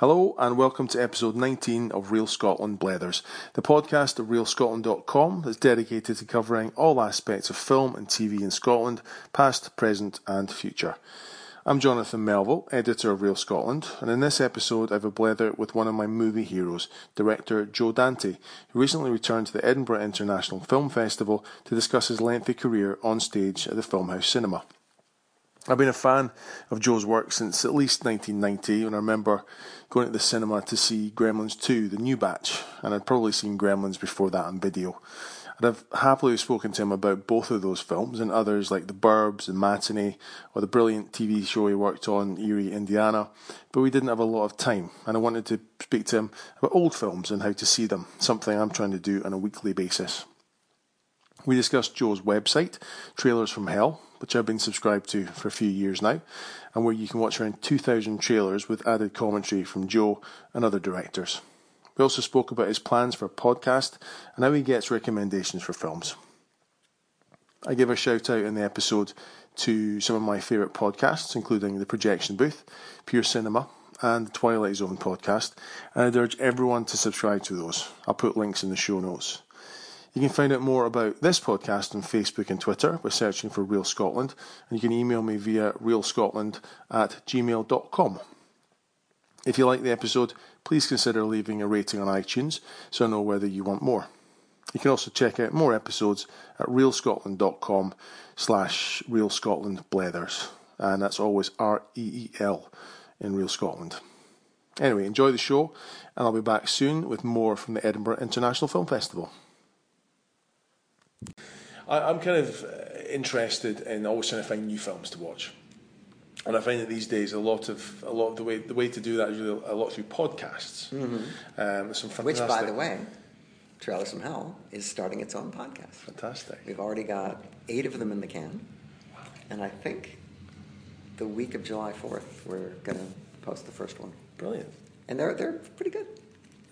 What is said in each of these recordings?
Hello and welcome to episode 19 of Reel Scotland Blethers, the podcast of reelscotland.com that's dedicated to covering all aspects of film and TV in Scotland, past, present, and future. I'm Jonathan Melville, editor of Reel Scotland, and in this episode I have a blether with one of my movie heroes, director Joe Dante, who recently returned to the Edinburgh International Film Festival to discuss his lengthy career on stage at the Filmhouse Cinema. I've been a fan of Joe's work since at least 1990, and I remember going to the cinema to see Gremlins 2, the new batch, and I'd probably seen Gremlins before that on video. I'd have happily spoken to him about both of those films and others like The Burbs and Matinee, or the brilliant TV show he worked on, Eerie, Indiana, but we didn't have a lot of time, and I wanted to speak to him about old films and how to see them, something I'm trying to do on a weekly basis. We discussed Joe's website, Trailers from Hell, which I've been subscribed to for a few years now, and where you can watch around 2,000 trailers with added commentary from Joe and other directors. We also spoke about his plans for a podcast and how he gets recommendations for films. I give a shout out in the episode to some of my favourite podcasts, including The Projection Booth, Pure Cinema, and the Twilight Zone podcast, and I'd urge everyone to subscribe to those. I'll put links in the show notes. You can find out more about this podcast on Facebook and Twitter by searching for Reel Scotland, and you can email me via reelscotland at gmail.com. If you like the episode, please consider leaving a rating on iTunes so I know whether you want more. You can also check out more episodes at reelscotland.com slash reelscotlandblethers, and that's always R-E-E-L in Reel Scotland. Anyway, enjoy the show, and I'll be back soon with more from the Edinburgh International Film Festival. I, am kind of uh, interested in always trying to find new films to watch, and I find that these days a lot of a lot of the way the way to do that is really a lot through podcasts. Mm-hmm. Um, some fantastic, Which, by the way, Trailers from Hell is starting its own podcast. Fantastic. We've already got eight of them in the can, and I think the week of July fourth we're going to post the first one. Brilliant. And they're they're pretty good.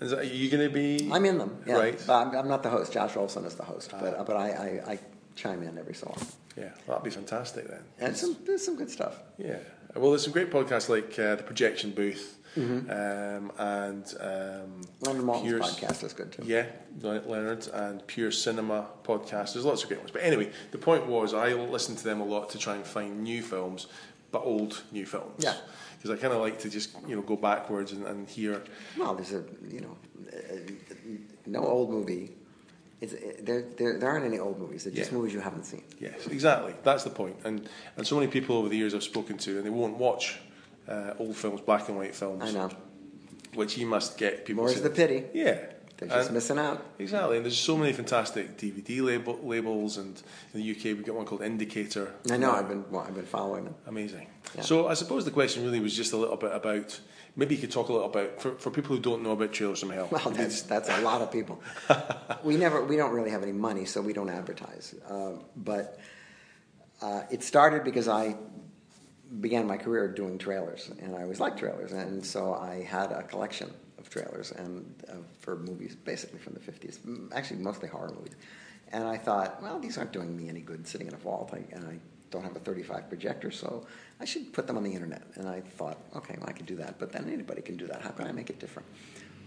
Is are you going to be? I'm in them. Yeah. Right. But I'm, I'm, not the host. Josh Olson is the host. but ah. but I, I, I, chime in every so often. Yeah, well, that'd be fantastic then. And some, there's some good stuff. Yeah. Well, there's some great podcasts like uh, the Projection Booth. Mm-hmm. Um, and um, Leonard Maltin's podcast is good too. Yeah, Leonard and Pure Cinema podcast. There's lots of great ones. But anyway, the point was I listen to them a lot to try and find new films, but old new films. Yeah because I kind of like to just you know go backwards and, and hear. Well, there's a you know no old movie. It's, there, there, there aren't any old movies. They're just yeah. movies you haven't seen. Yes, exactly. That's the point. And and so many people over the years I've spoken to, and they won't watch uh, old films, black and white films. I know. Which you must get people. More's the pity. Yeah, they're just and, missing out. Exactly, and there's so many fantastic DVD label, labels, and in the UK we've got one called Indicator. I know, I've been well, I've been following them. Amazing. Yeah. So I suppose the question really was just a little bit about maybe you could talk a little about for, for people who don't know about Trailers from Hell. Well, that's that's a lot of people. we never we don't really have any money, so we don't advertise. Uh, but uh, it started because I began my career doing trailers, and I always liked trailers, and so I had a collection trailers and uh, for movies basically from the 50s, actually mostly horror movies. And I thought, well, these aren't doing me any good sitting in a vault, I, and I don't have a 35 projector, so I should put them on the internet. And I thought, okay, well, I can do that, but then anybody can do that. How can I make it different?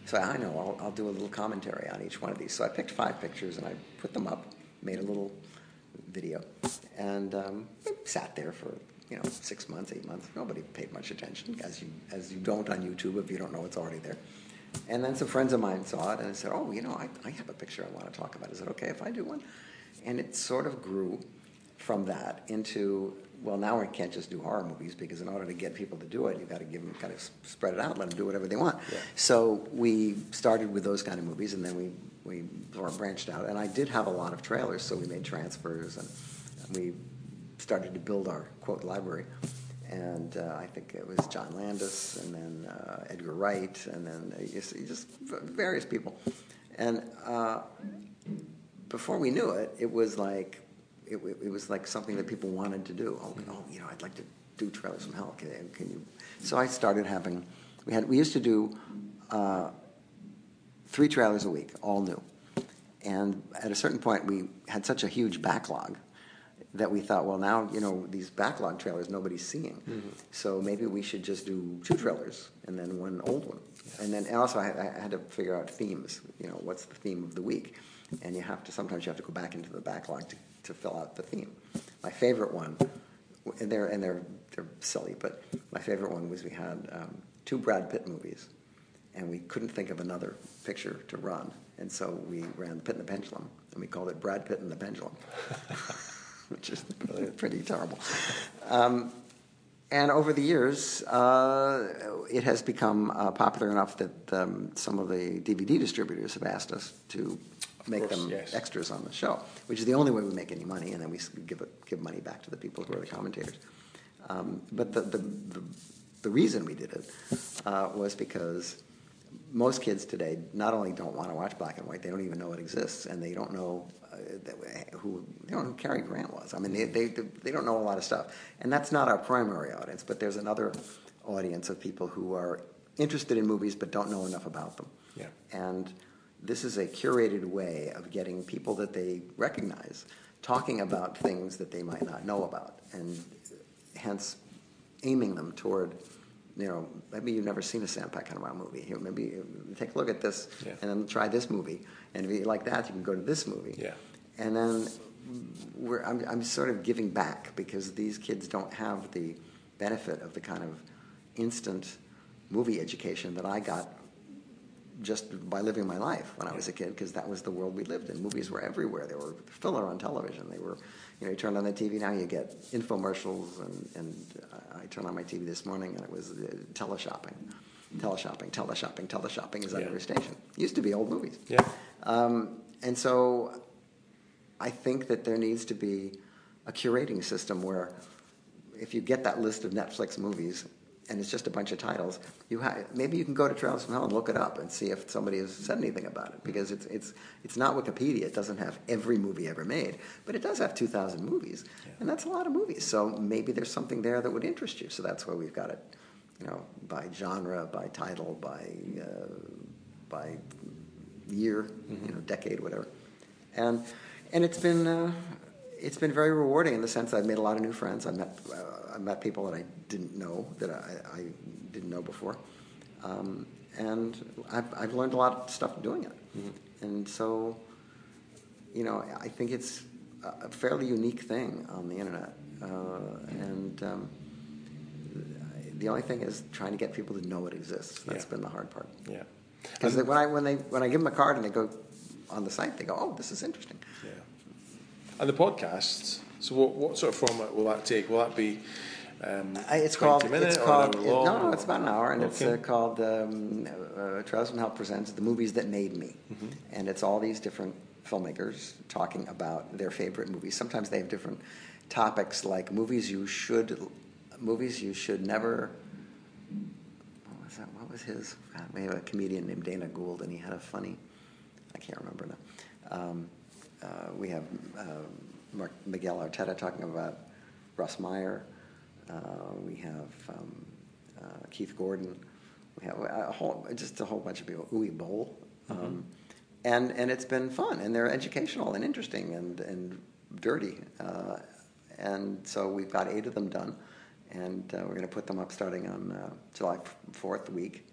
So I know I'll, I'll do a little commentary on each one of these. So I picked five pictures and I put them up, made a little video, and um, sat there for you know six months, eight months. Nobody paid much attention, as you as you don't on YouTube if you don't know it's already there. And then some friends of mine saw it and said, oh, you know, I, I have a picture I want to talk about. Is it okay if I do one? And it sort of grew from that into, well, now we can't just do horror movies because in order to get people to do it, you've got to give them kind of spread it out, let them do whatever they want. Yeah. So we started with those kind of movies and then we, we branched out. And I did have a lot of trailers, so we made transfers and we started to build our quote library and uh, I think it was John Landis, and then uh, Edgar Wright, and then uh, just, just various people. And uh, before we knew it, it was like it, it, was like something that people wanted to do. Oh, oh you know, I'd like to do Trailers from Hell. Can, can you? So I started having. We had we used to do uh, three trailers a week, all new. And at a certain point, we had such a huge backlog that we thought, well, now you know these backlog trailers nobody's seeing, Mm-hmm. so maybe we should just do two trailers and then one old one, and then and also I, I had to figure out themes. You know, what's the theme of the week, and you have to sometimes you have to go back into the backlog to, to fill out the theme. My favorite one, and they're and they're they're silly, but my favorite one was we had um, two Brad Pitt movies, and we couldn't think of another picture to run, and so we ran Pit and the Pendulum, and we called it Brad Pitt and the Pendulum, which is pretty terrible. Um, and over the years, uh, it has become uh, popular enough that um, some of the DVD distributors have asked us to make course, them yes. extras on the show, which is the only way we make any money, and then we give it, give money back to the people who are the commentators. Um, but the, the, the, the reason we did it uh, was because most kids today not only don't want to watch black and white, they don't even know it exists, and they don't know uh, who they don't know who Cary Grant was. I mean, they, they they don't know a lot of stuff, and that's not our primary audience. But there's another audience of people who are interested in movies but don't know enough about them. Yeah. And this is a curated way of getting people that they recognize talking about things that they might not know about, and hence aiming them toward, you know, maybe you've never seen a Sam Peckinpah movie. Here, maybe take a look at this, Yeah. and then try this movie. And if you like that, you can go to this movie. Yeah. And then we're, I'm, I'm sort of giving back because these kids don't have the benefit of the kind of instant movie education that I got just by living my life when I was a kid, because that was the world we lived in. Movies were everywhere. They were filler on television. They were, you know, you turn on the TV now, you get infomercials, and, and I turned on my TV this morning, and it was uh, teleshopping, teleshopping, teleshopping, teleshopping is on Yeah. every station. Used to be old movies. Yeah. Um, and so I think that there needs to be a curating system where if you get that list of Netflix movies and it's just a bunch of titles, you ha- maybe you can go to Trails from Hell and look it up and see if somebody has said anything about it because it's it's it's not Wikipedia. It doesn't have every movie ever made, but it does have 2,000 movies, and that's a lot of movies. So maybe there's something there that would interest you. So that's why we've got it, you know, by genre, by title, by uh, by year, you know, decade, whatever. And and it's been uh, it's been very rewarding in the sense that I've made a lot of new friends. I met uh, I met people that I didn't know that I, I didn't know before, um, and I've I've learned a lot of stuff doing it. And so, you know, I think it's a a fairly unique thing on the internet, uh, and. Um, the only thing is trying to get people to know it exists. That's Yeah. been the hard part. Yeah. Because when I when they when I give them a card and they go on the site, they go, "Oh, this is interesting." Yeah. And the podcasts. So, what, what sort of format will that take? Will that be? Um, It's called. It's called. an it- hour long, no, no, it's about an hour, and it's uh, called um, uh, from presents the movies that made me, Mm-hmm. and it's all these different filmmakers talking about their favorite movies. Sometimes they have different topics, like movies you should, movies you should never. What was that? What was his? God, we have a comedian named Dana Gould, and he had a funny. I can't remember now. Um, uh, we have uh, Mark, Miguel Arteta talking about Russ Meyer. Uh, we have um, uh, Keith Gordon. We have a whole, just a whole bunch of people. Uwe Boll. Um, and, and it's been fun, and they're educational and interesting and, and dirty. Uh, and so we've got eight of them done, and uh, we're going to put them up starting on uh, July 4th week.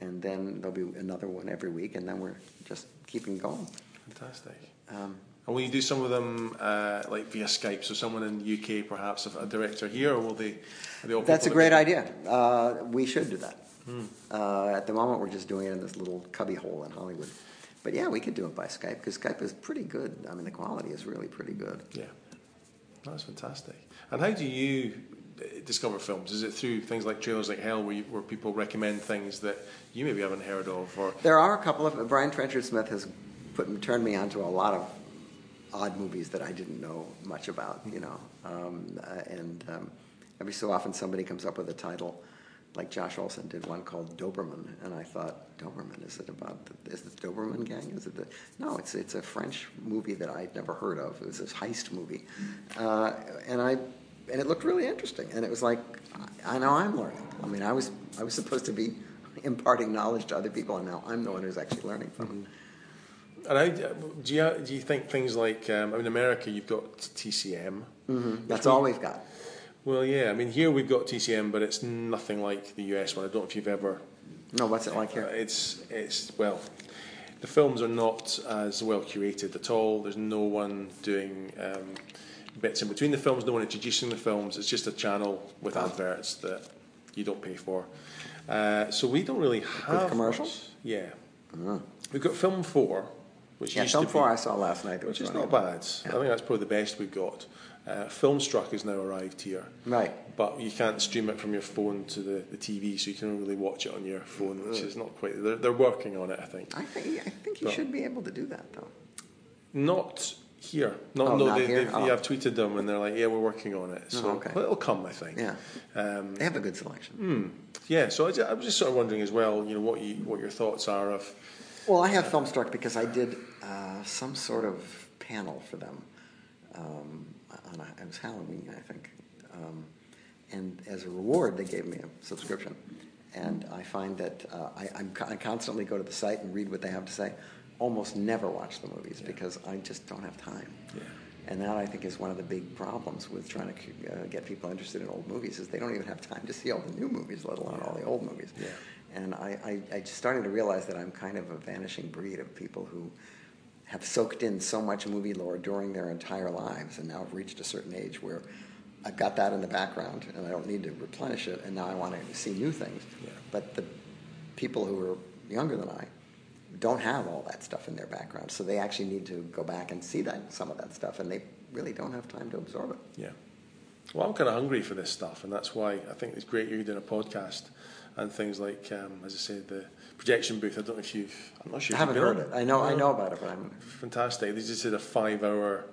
And then there'll be another one every week, and then we're just keeping going. Fantastic. Um, And will you do some of them uh, like via Skype? So someone in the UK, perhaps, a director here, or will they? They That's a great idea. Uh, we should do that. Uh, at the moment, we're just doing it in this little cubby hole in Hollywood. But yeah, we could do it by Skype because Skype is pretty good. I mean, the quality is really pretty good. Yeah, that's fantastic. And how do you uh, discover films? Is it through things like trailers like Hell, where, you, where people recommend things that you maybe haven't heard of, or There are a couple of Brian Trenchard Smith has put turned me onto a lot of odd movies that I didn't know much about, you know. Um, uh, and um, every so often somebody comes up with a title, like Josh Olson did one called Doberman, and I thought, Doberman, is it about the, is it the Doberman gang? Is it the no? It's it's a French movie that I'd never heard of. It was this heist movie, uh, and I and it looked really interesting. And it was like, I I know I'm learning. I mean, I was I was supposed to be imparting knowledge to other people, and now I'm the one who's actually learning from it. And I, do you do you think things like um, I mean, America you've got TCM. Mm-hmm. That's all we've got. Well, yeah. I mean, here we've got TCM, but it's nothing like the US one. I don't know if you've ever. No, what's it like Uh, here? it's it's well, the films are not as well curated at all. There's no one doing um, bits in between the films. No one introducing the films. It's just a channel with Ah. adverts that you don't pay for. Uh, so we don't really have commercials? much. Yeah, we've got film four, which Yeah, film four I saw last night. Which is not bad. I think that's probably the best we've got. Uh, Filmstruck has now arrived here. Right. But you can't stream it from your phone to the, the TV, so you can only really watch it on your phone, which is not quite. They're, they're working on it, I think. I think I think you But- should be able to do that though. Not here. Not, Oh, no, not they, here? they've- Oh. yeah, I've tweeted them, and they're like, "Yeah, we're working on it." So Oh, okay. it'll come, I think. Yeah, Um, they have a good selection. Hmm. yeah. So I, I was just sort of wondering as well, you know, what you what your thoughts are of. Well, I have Filmstruck because I did uh, some sort of panel for them. Um, on a, it was Halloween, I think. Um, and as a reward, they gave me a subscription. And I find that uh, I, I'm, I constantly go to the site and read what they have to say. Almost never watch the movies because I just don't have time. Yeah. And that I think is one of the big problems with trying to uh, get people interested in old movies is they don't even have time to see all the new movies, let alone all the old movies. Yeah. And I, I, I just starting to realize that I'm kind of a vanishing breed of people who have soaked in so much movie lore during their entire lives and now have reached a certain age where I've got that in the background and I don't need to replenish it and now I want to see new things. Yeah. But the people who are younger than I don't have all that stuff in their background, so they actually need to go back and see that some of that stuff, and they really don't have time to absorb it. Yeah. Well, I'm kind of hungry for this stuff, and that's why I think it's great you're doing a podcast and things like, um, as I said, the projection booth. I don't know if you've. I'm not sure. I if you've haven't heard on it. I know I know about it, but I'm. Fantastic. They just did a five-hour.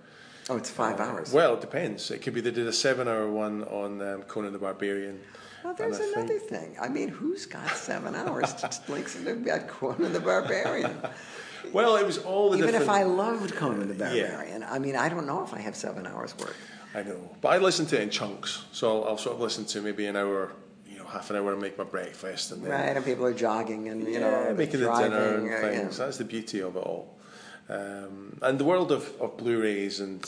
Oh, it's five uh, hours. Well, it depends. It could be they did a seven-hour one on um, Conan the Barbarian. Well, there's another think- thing. I mean, who's got seven hours to to about Conan the Barbarian? Well, it was all the Even if. I loved Conan the Barbarian, Yeah. I mean, I don't know if I have seven hours worth. I know, but I listen to it in chunks. So I'll, I'll sort of listen to maybe an hour, you know, half an hour and make my breakfast, and then Right, and people are jogging and, you yeah, know, making the driving, dinner and things. yeah. That's the beauty of it all. Um, and the world of, of Blu-rays and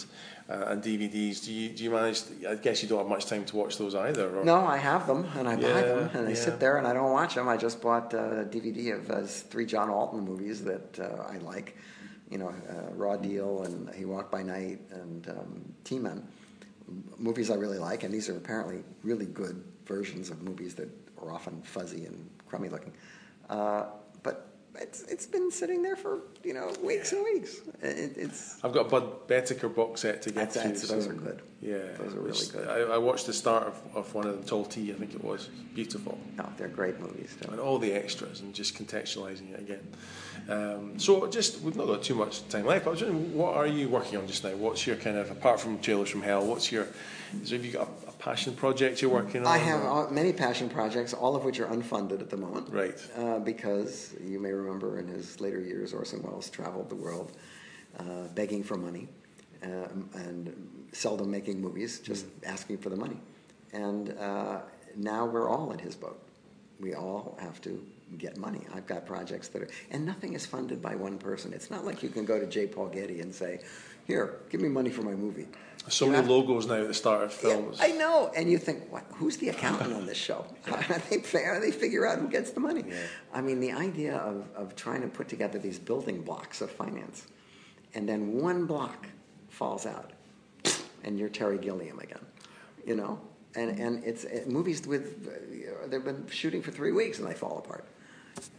uh, and DVDs. Do you do you manage? I guess you don't have much time to watch those either. Or? No, I have them and I buy them and they yeah. sit there and I don't watch them. I just bought a DVD of uh, three John Alton movies that uh, I like. You know, uh, Raw Deal and He Walked by Night and um, T-Men. Movies I really like, and these are apparently really good versions of movies that are often fuzzy and crummy looking. Uh, it's it's been sitting there for you know weeks and weeks. It, it's I've got a Budd Boetticher box set to get That's- to. those are good. Yeah, Those are really good. I, I watched the start of, of one of them, Tall T, I think it was. Beautiful. no, they're great movies. Too. and all the extras and just contextualizing it again. Um, so just we've not got too much time left. But I was wondering, what are you working on just now? What's your kind of apart from Trailers from Hell? What's your is, have you got a passion project you're working on? I have uh, many passion projects, all of which are unfunded at the moment. Right. Uh, because you may remember in his later years, Orson Welles traveled the world uh, begging for money um, and seldom making movies, just asking for the money. And uh, now we're all in his boat. We all have to get money. I've got projects that are, and nothing is funded by one person. It's not like you can go to J. Paul Getty and say, "Here, give me money for my movie." So many logos now at the start of yeah, films. I know. And you think, what, who's the accountant on this show? How do they, how do they figure out who gets the money? Yeah. I mean, the idea of, of trying to put together these building blocks of finance, and then one block falls out, and you're Terry Gilliam again, you know? And, and it's it, movies with, they've been shooting for three weeks and they fall apart.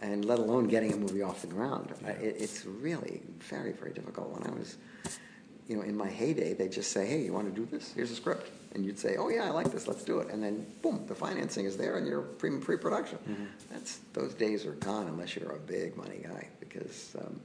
And let alone getting a movie off the ground. I- It, it's really very, very difficult. When I was you know, in my heyday, they'd just say, "Hey, you want to do this? Here's a script," and you'd say, "Oh yeah, I like this. Let's do it." And then, boom, the financing is there, and you're pre pre-production. That's those days are gone unless you're a big money guy because um,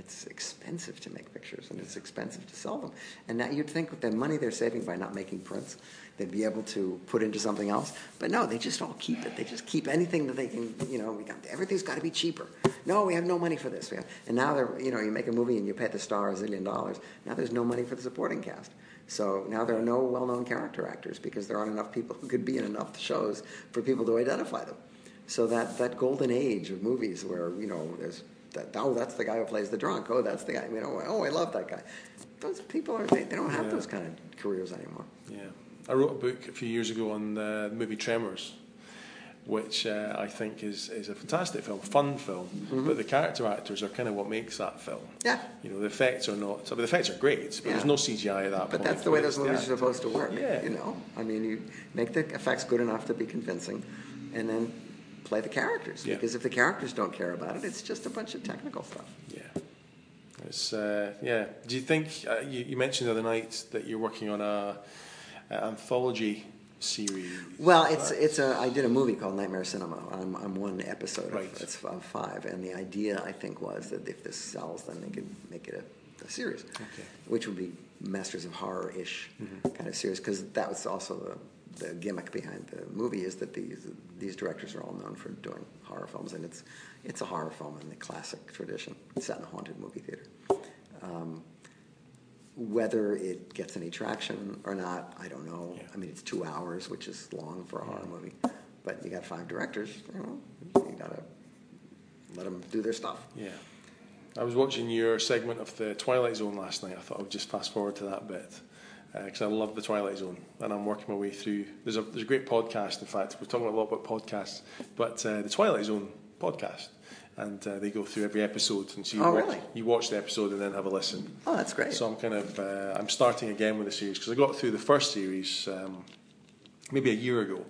it's expensive to make pictures and it's expensive to sell them. And now you'd think with the money they're saving by not making prints, they'd be able to put into something else. But no, they just all keep it. They just keep anything that they can. You know, we got everything's got to be cheaper. No, we have no money for this. And now they're you know you make a movie and you pay the star a zillion dollars. Now there's no money for the supporting cast. So now there are no well-known character actors because there aren't enough people who could be in enough shows for people to identify them. So that, that golden age of movies where, you know, there's that, oh, that's the guy who plays the drunk. Oh, that's the guy. You know, oh, I love that guy. Those people are they, they don't have Yeah. those kind of careers anymore. Yeah, I wrote a book a few years ago on the movie Tremors, which uh, I think is, is a fantastic film, fun film. But the character actors are kind of what makes that film. Mm-hmm. Yeah. You know, the effects are not. I mean, the effects are great, but Yeah. there's no CGI at that But point. that's the way those movies are supposed to work. Yeah. You know, I mean, you make the effects good enough to be convincing, and then play the characters. Yeah. Because if the characters don't care about it, it's just a bunch of technical stuff. Yeah. It's uh, yeah. Do you think uh, you, you mentioned the other night that you're working on a, a anthology series? Well, it's it's a. I did a movie called Nightmare Cinema. I'm, I'm one episode Right. of, it's of five, and the idea I think was that if this sells, then they could make it a, a series, Okay. which would be Masters of Horror ish kind of series, because that was also the, the gimmick behind the movie is that these these directors are all known for doing horror films, and it's it's a horror film in the classic tradition. It's set in a haunted movie theater. Um, whether it gets any traction or not, I don't know. Yeah. I mean, it's two hours, which is long for a horror movie. But you got five directors, you know, you gotta let them do their stuff. Yeah. I was watching your segment of the Twilight Zone last night. I thought I would just fast forward to that bit because I love the Twilight Zone, and I'm working my way through. There's a there's a great podcast. In fact, we're talking a lot about podcasts, but uh, the Twilight Zone podcast, and uh, they go through every episode, and so you Oh, watch, really? you watch the episode and then have a listen. Oh, that's great. So I'm kind of uh, I'm starting again with the series because I got through the first series um, maybe a year ago,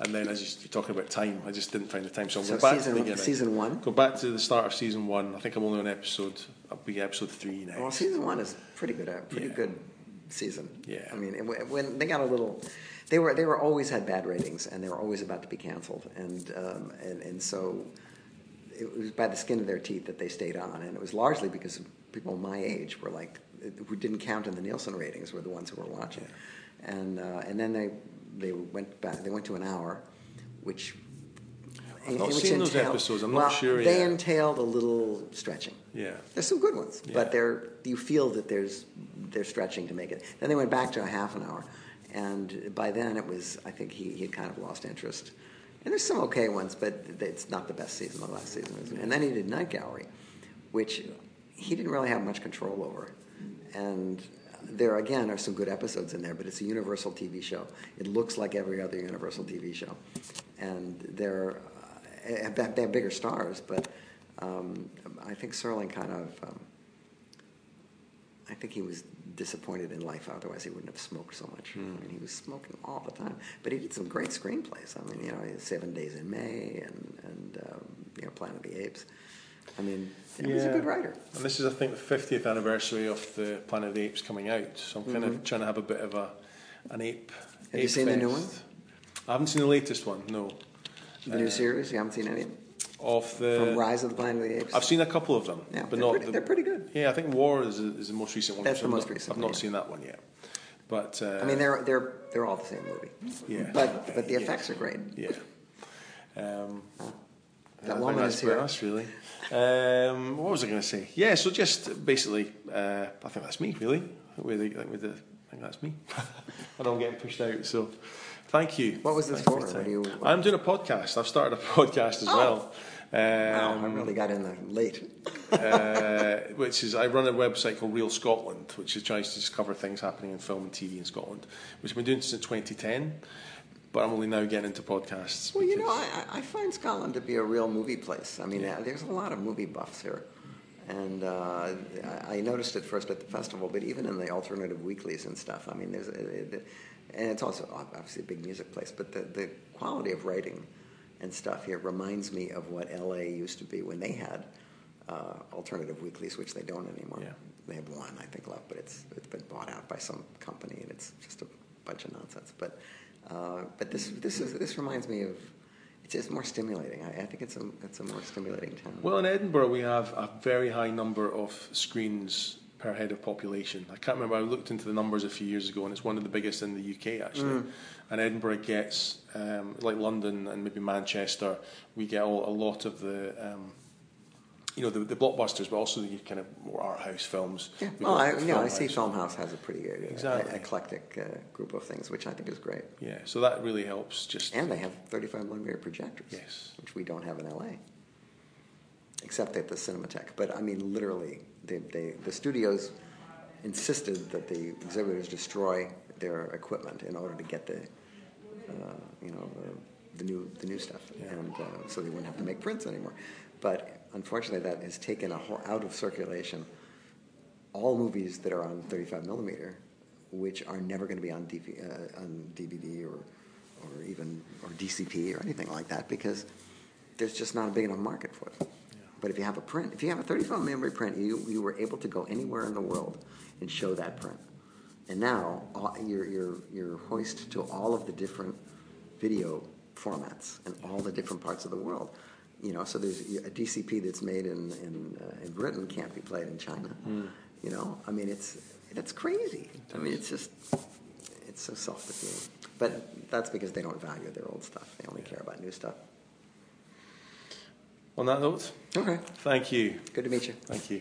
and then as you're talking about time, I just didn't find the time. So I'm So going back to season the beginning. season one? Go back to the start of season one. I think I'm only on episode. I'll be episode three now. Well, season one is pretty good. A pretty Yeah. good season. Yeah. I mean, it- when they got a little, they were they were always had bad ratings, and they were always about to be canceled, and um, and and so it was by the skin of their teeth that they stayed on, and it was largely because people my age were like who didn't count in the Nielsen ratings were the ones who were watching, and uh, and then they they went back. They went to an hour, which. I've not seen those episodes. I'm not well, sure They yet. entailed a little stretching. Yeah. There's some good ones, Yeah. but they're you feel that there's they're stretching to make it. Then they went back to a half an hour, and by then it was I think he he had kind of lost interest. And there's some okay ones, but it's not the best season. The last season and then he did Night Gallery, which he didn't really have much control over, and. There again are some good episodes in there, but it's a Universal TV show. It looks like every other Universal TV show, and they're uh, they have bigger stars, but um, I think Serling kind of um, I think he was disappointed in life. Otherwise, he wouldn't have smoked so much. I mean, he was smoking all the time. But he did some great screenplays. I mean, you know, Seven Days in May and and um, you know, Planet of the Apes. I mean, he was a good writer. And this is, I think, the 50th anniversary of the Planet of the Apes coming out. So I'm kind of trying to have a bit of a an ape. Mm-hmm. Have you ape seen the new fest. I haven't seen the latest one. No. The new series, you haven't seen any Of the. from Rise of the Planet of the Apes. I've seen a couple of them, Yeah, but they're not. pretty- the, they're pretty good. Yeah, I think War is, is the most recent one. That's the I've most not- recent I've not yeah. seen that one yet. But uh, I mean, they're they're they're all the same movie. Yeah. But but the Yeah. effects are great. yeah. Um, That I woman is here. us, really. Um, what was I going to say? Yeah, so just basically, uh, I think that's me, really. With the, with the, I think that's me. I I'm getting pushed out, so thank you. What was this Thank you for? you- I'm doing a podcast. I've started a podcast as Oh. well. Wow, Um, I really got in there late. uh, which is I run a website called Reel Scotland, which is tries to discover things happening in film and TV in Scotland, which I've been doing since 2010. But I'm only now getting into podcasts. Well, you know, I, I find Scotland to be a real movie place. I mean, uh, there's a lot of movie buffs here. And uh, I noticed it first at the festival, but even in the alternative weeklies and stuff, I mean, there's, and it's also obviously a big music place, but the, the quality of writing and stuff here reminds me of what LA used to be when they had uh, alternative weeklies, which they don't anymore. Yeah. They have one, I think, left, but it's it's been bought out by some company, and it's just a bunch of nonsense. But uh, but this this is this reminds me of it's just more stimulating. I, I think it's a it's a more stimulating town. Well, in Edinburgh, we have a very high number of screens per head of population. I can't remember. I looked into the numbers a few years ago, and it's one of the biggest in the UK actually. And Edinburgh gets, um, like London and maybe Manchester, we get all, a lot of the, um, you know, the, the blockbusters, but also the kind of more art house films. yeah. Well, I, you know, Film I see House. Filmhouse has a pretty uh, Exactly. eclectic uh, group of things, which I think is great. Yeah, so that really helps. Just And they have 35 millimeter projectors, Yes. which we don't have in LA. except at the Cinematheque. But I mean, literally, they, they, the studios insisted that the exhibitors destroy their equipment in order to get the, uh, you know, the, the, new the new stuff, Yeah. and uh, so they wouldn't have to make prints anymore. But unfortunately, that has taken a whole, out of circulation all movies that are on 35 millimeter, which are never going to be on, DV, uh, on DVD or or even or DCP or anything like that because there's just not a big enough market for it. But if you have a print, if you have a 35 millimeter print, you, you were able to go anywhere in the world and show that print. And now all, you're, you're, you're hoist to all of the different video formats and all the different parts of the world. You know, so there's a DCP that's made in in, uh, in Britain can't be played in China. You know, I mean it's that's crazy. I mean it's just it's so self-defeating. But that's because they don't value their old stuff. They only care about new stuff. On that note, Okay, thank you. good to meet you. Thank you.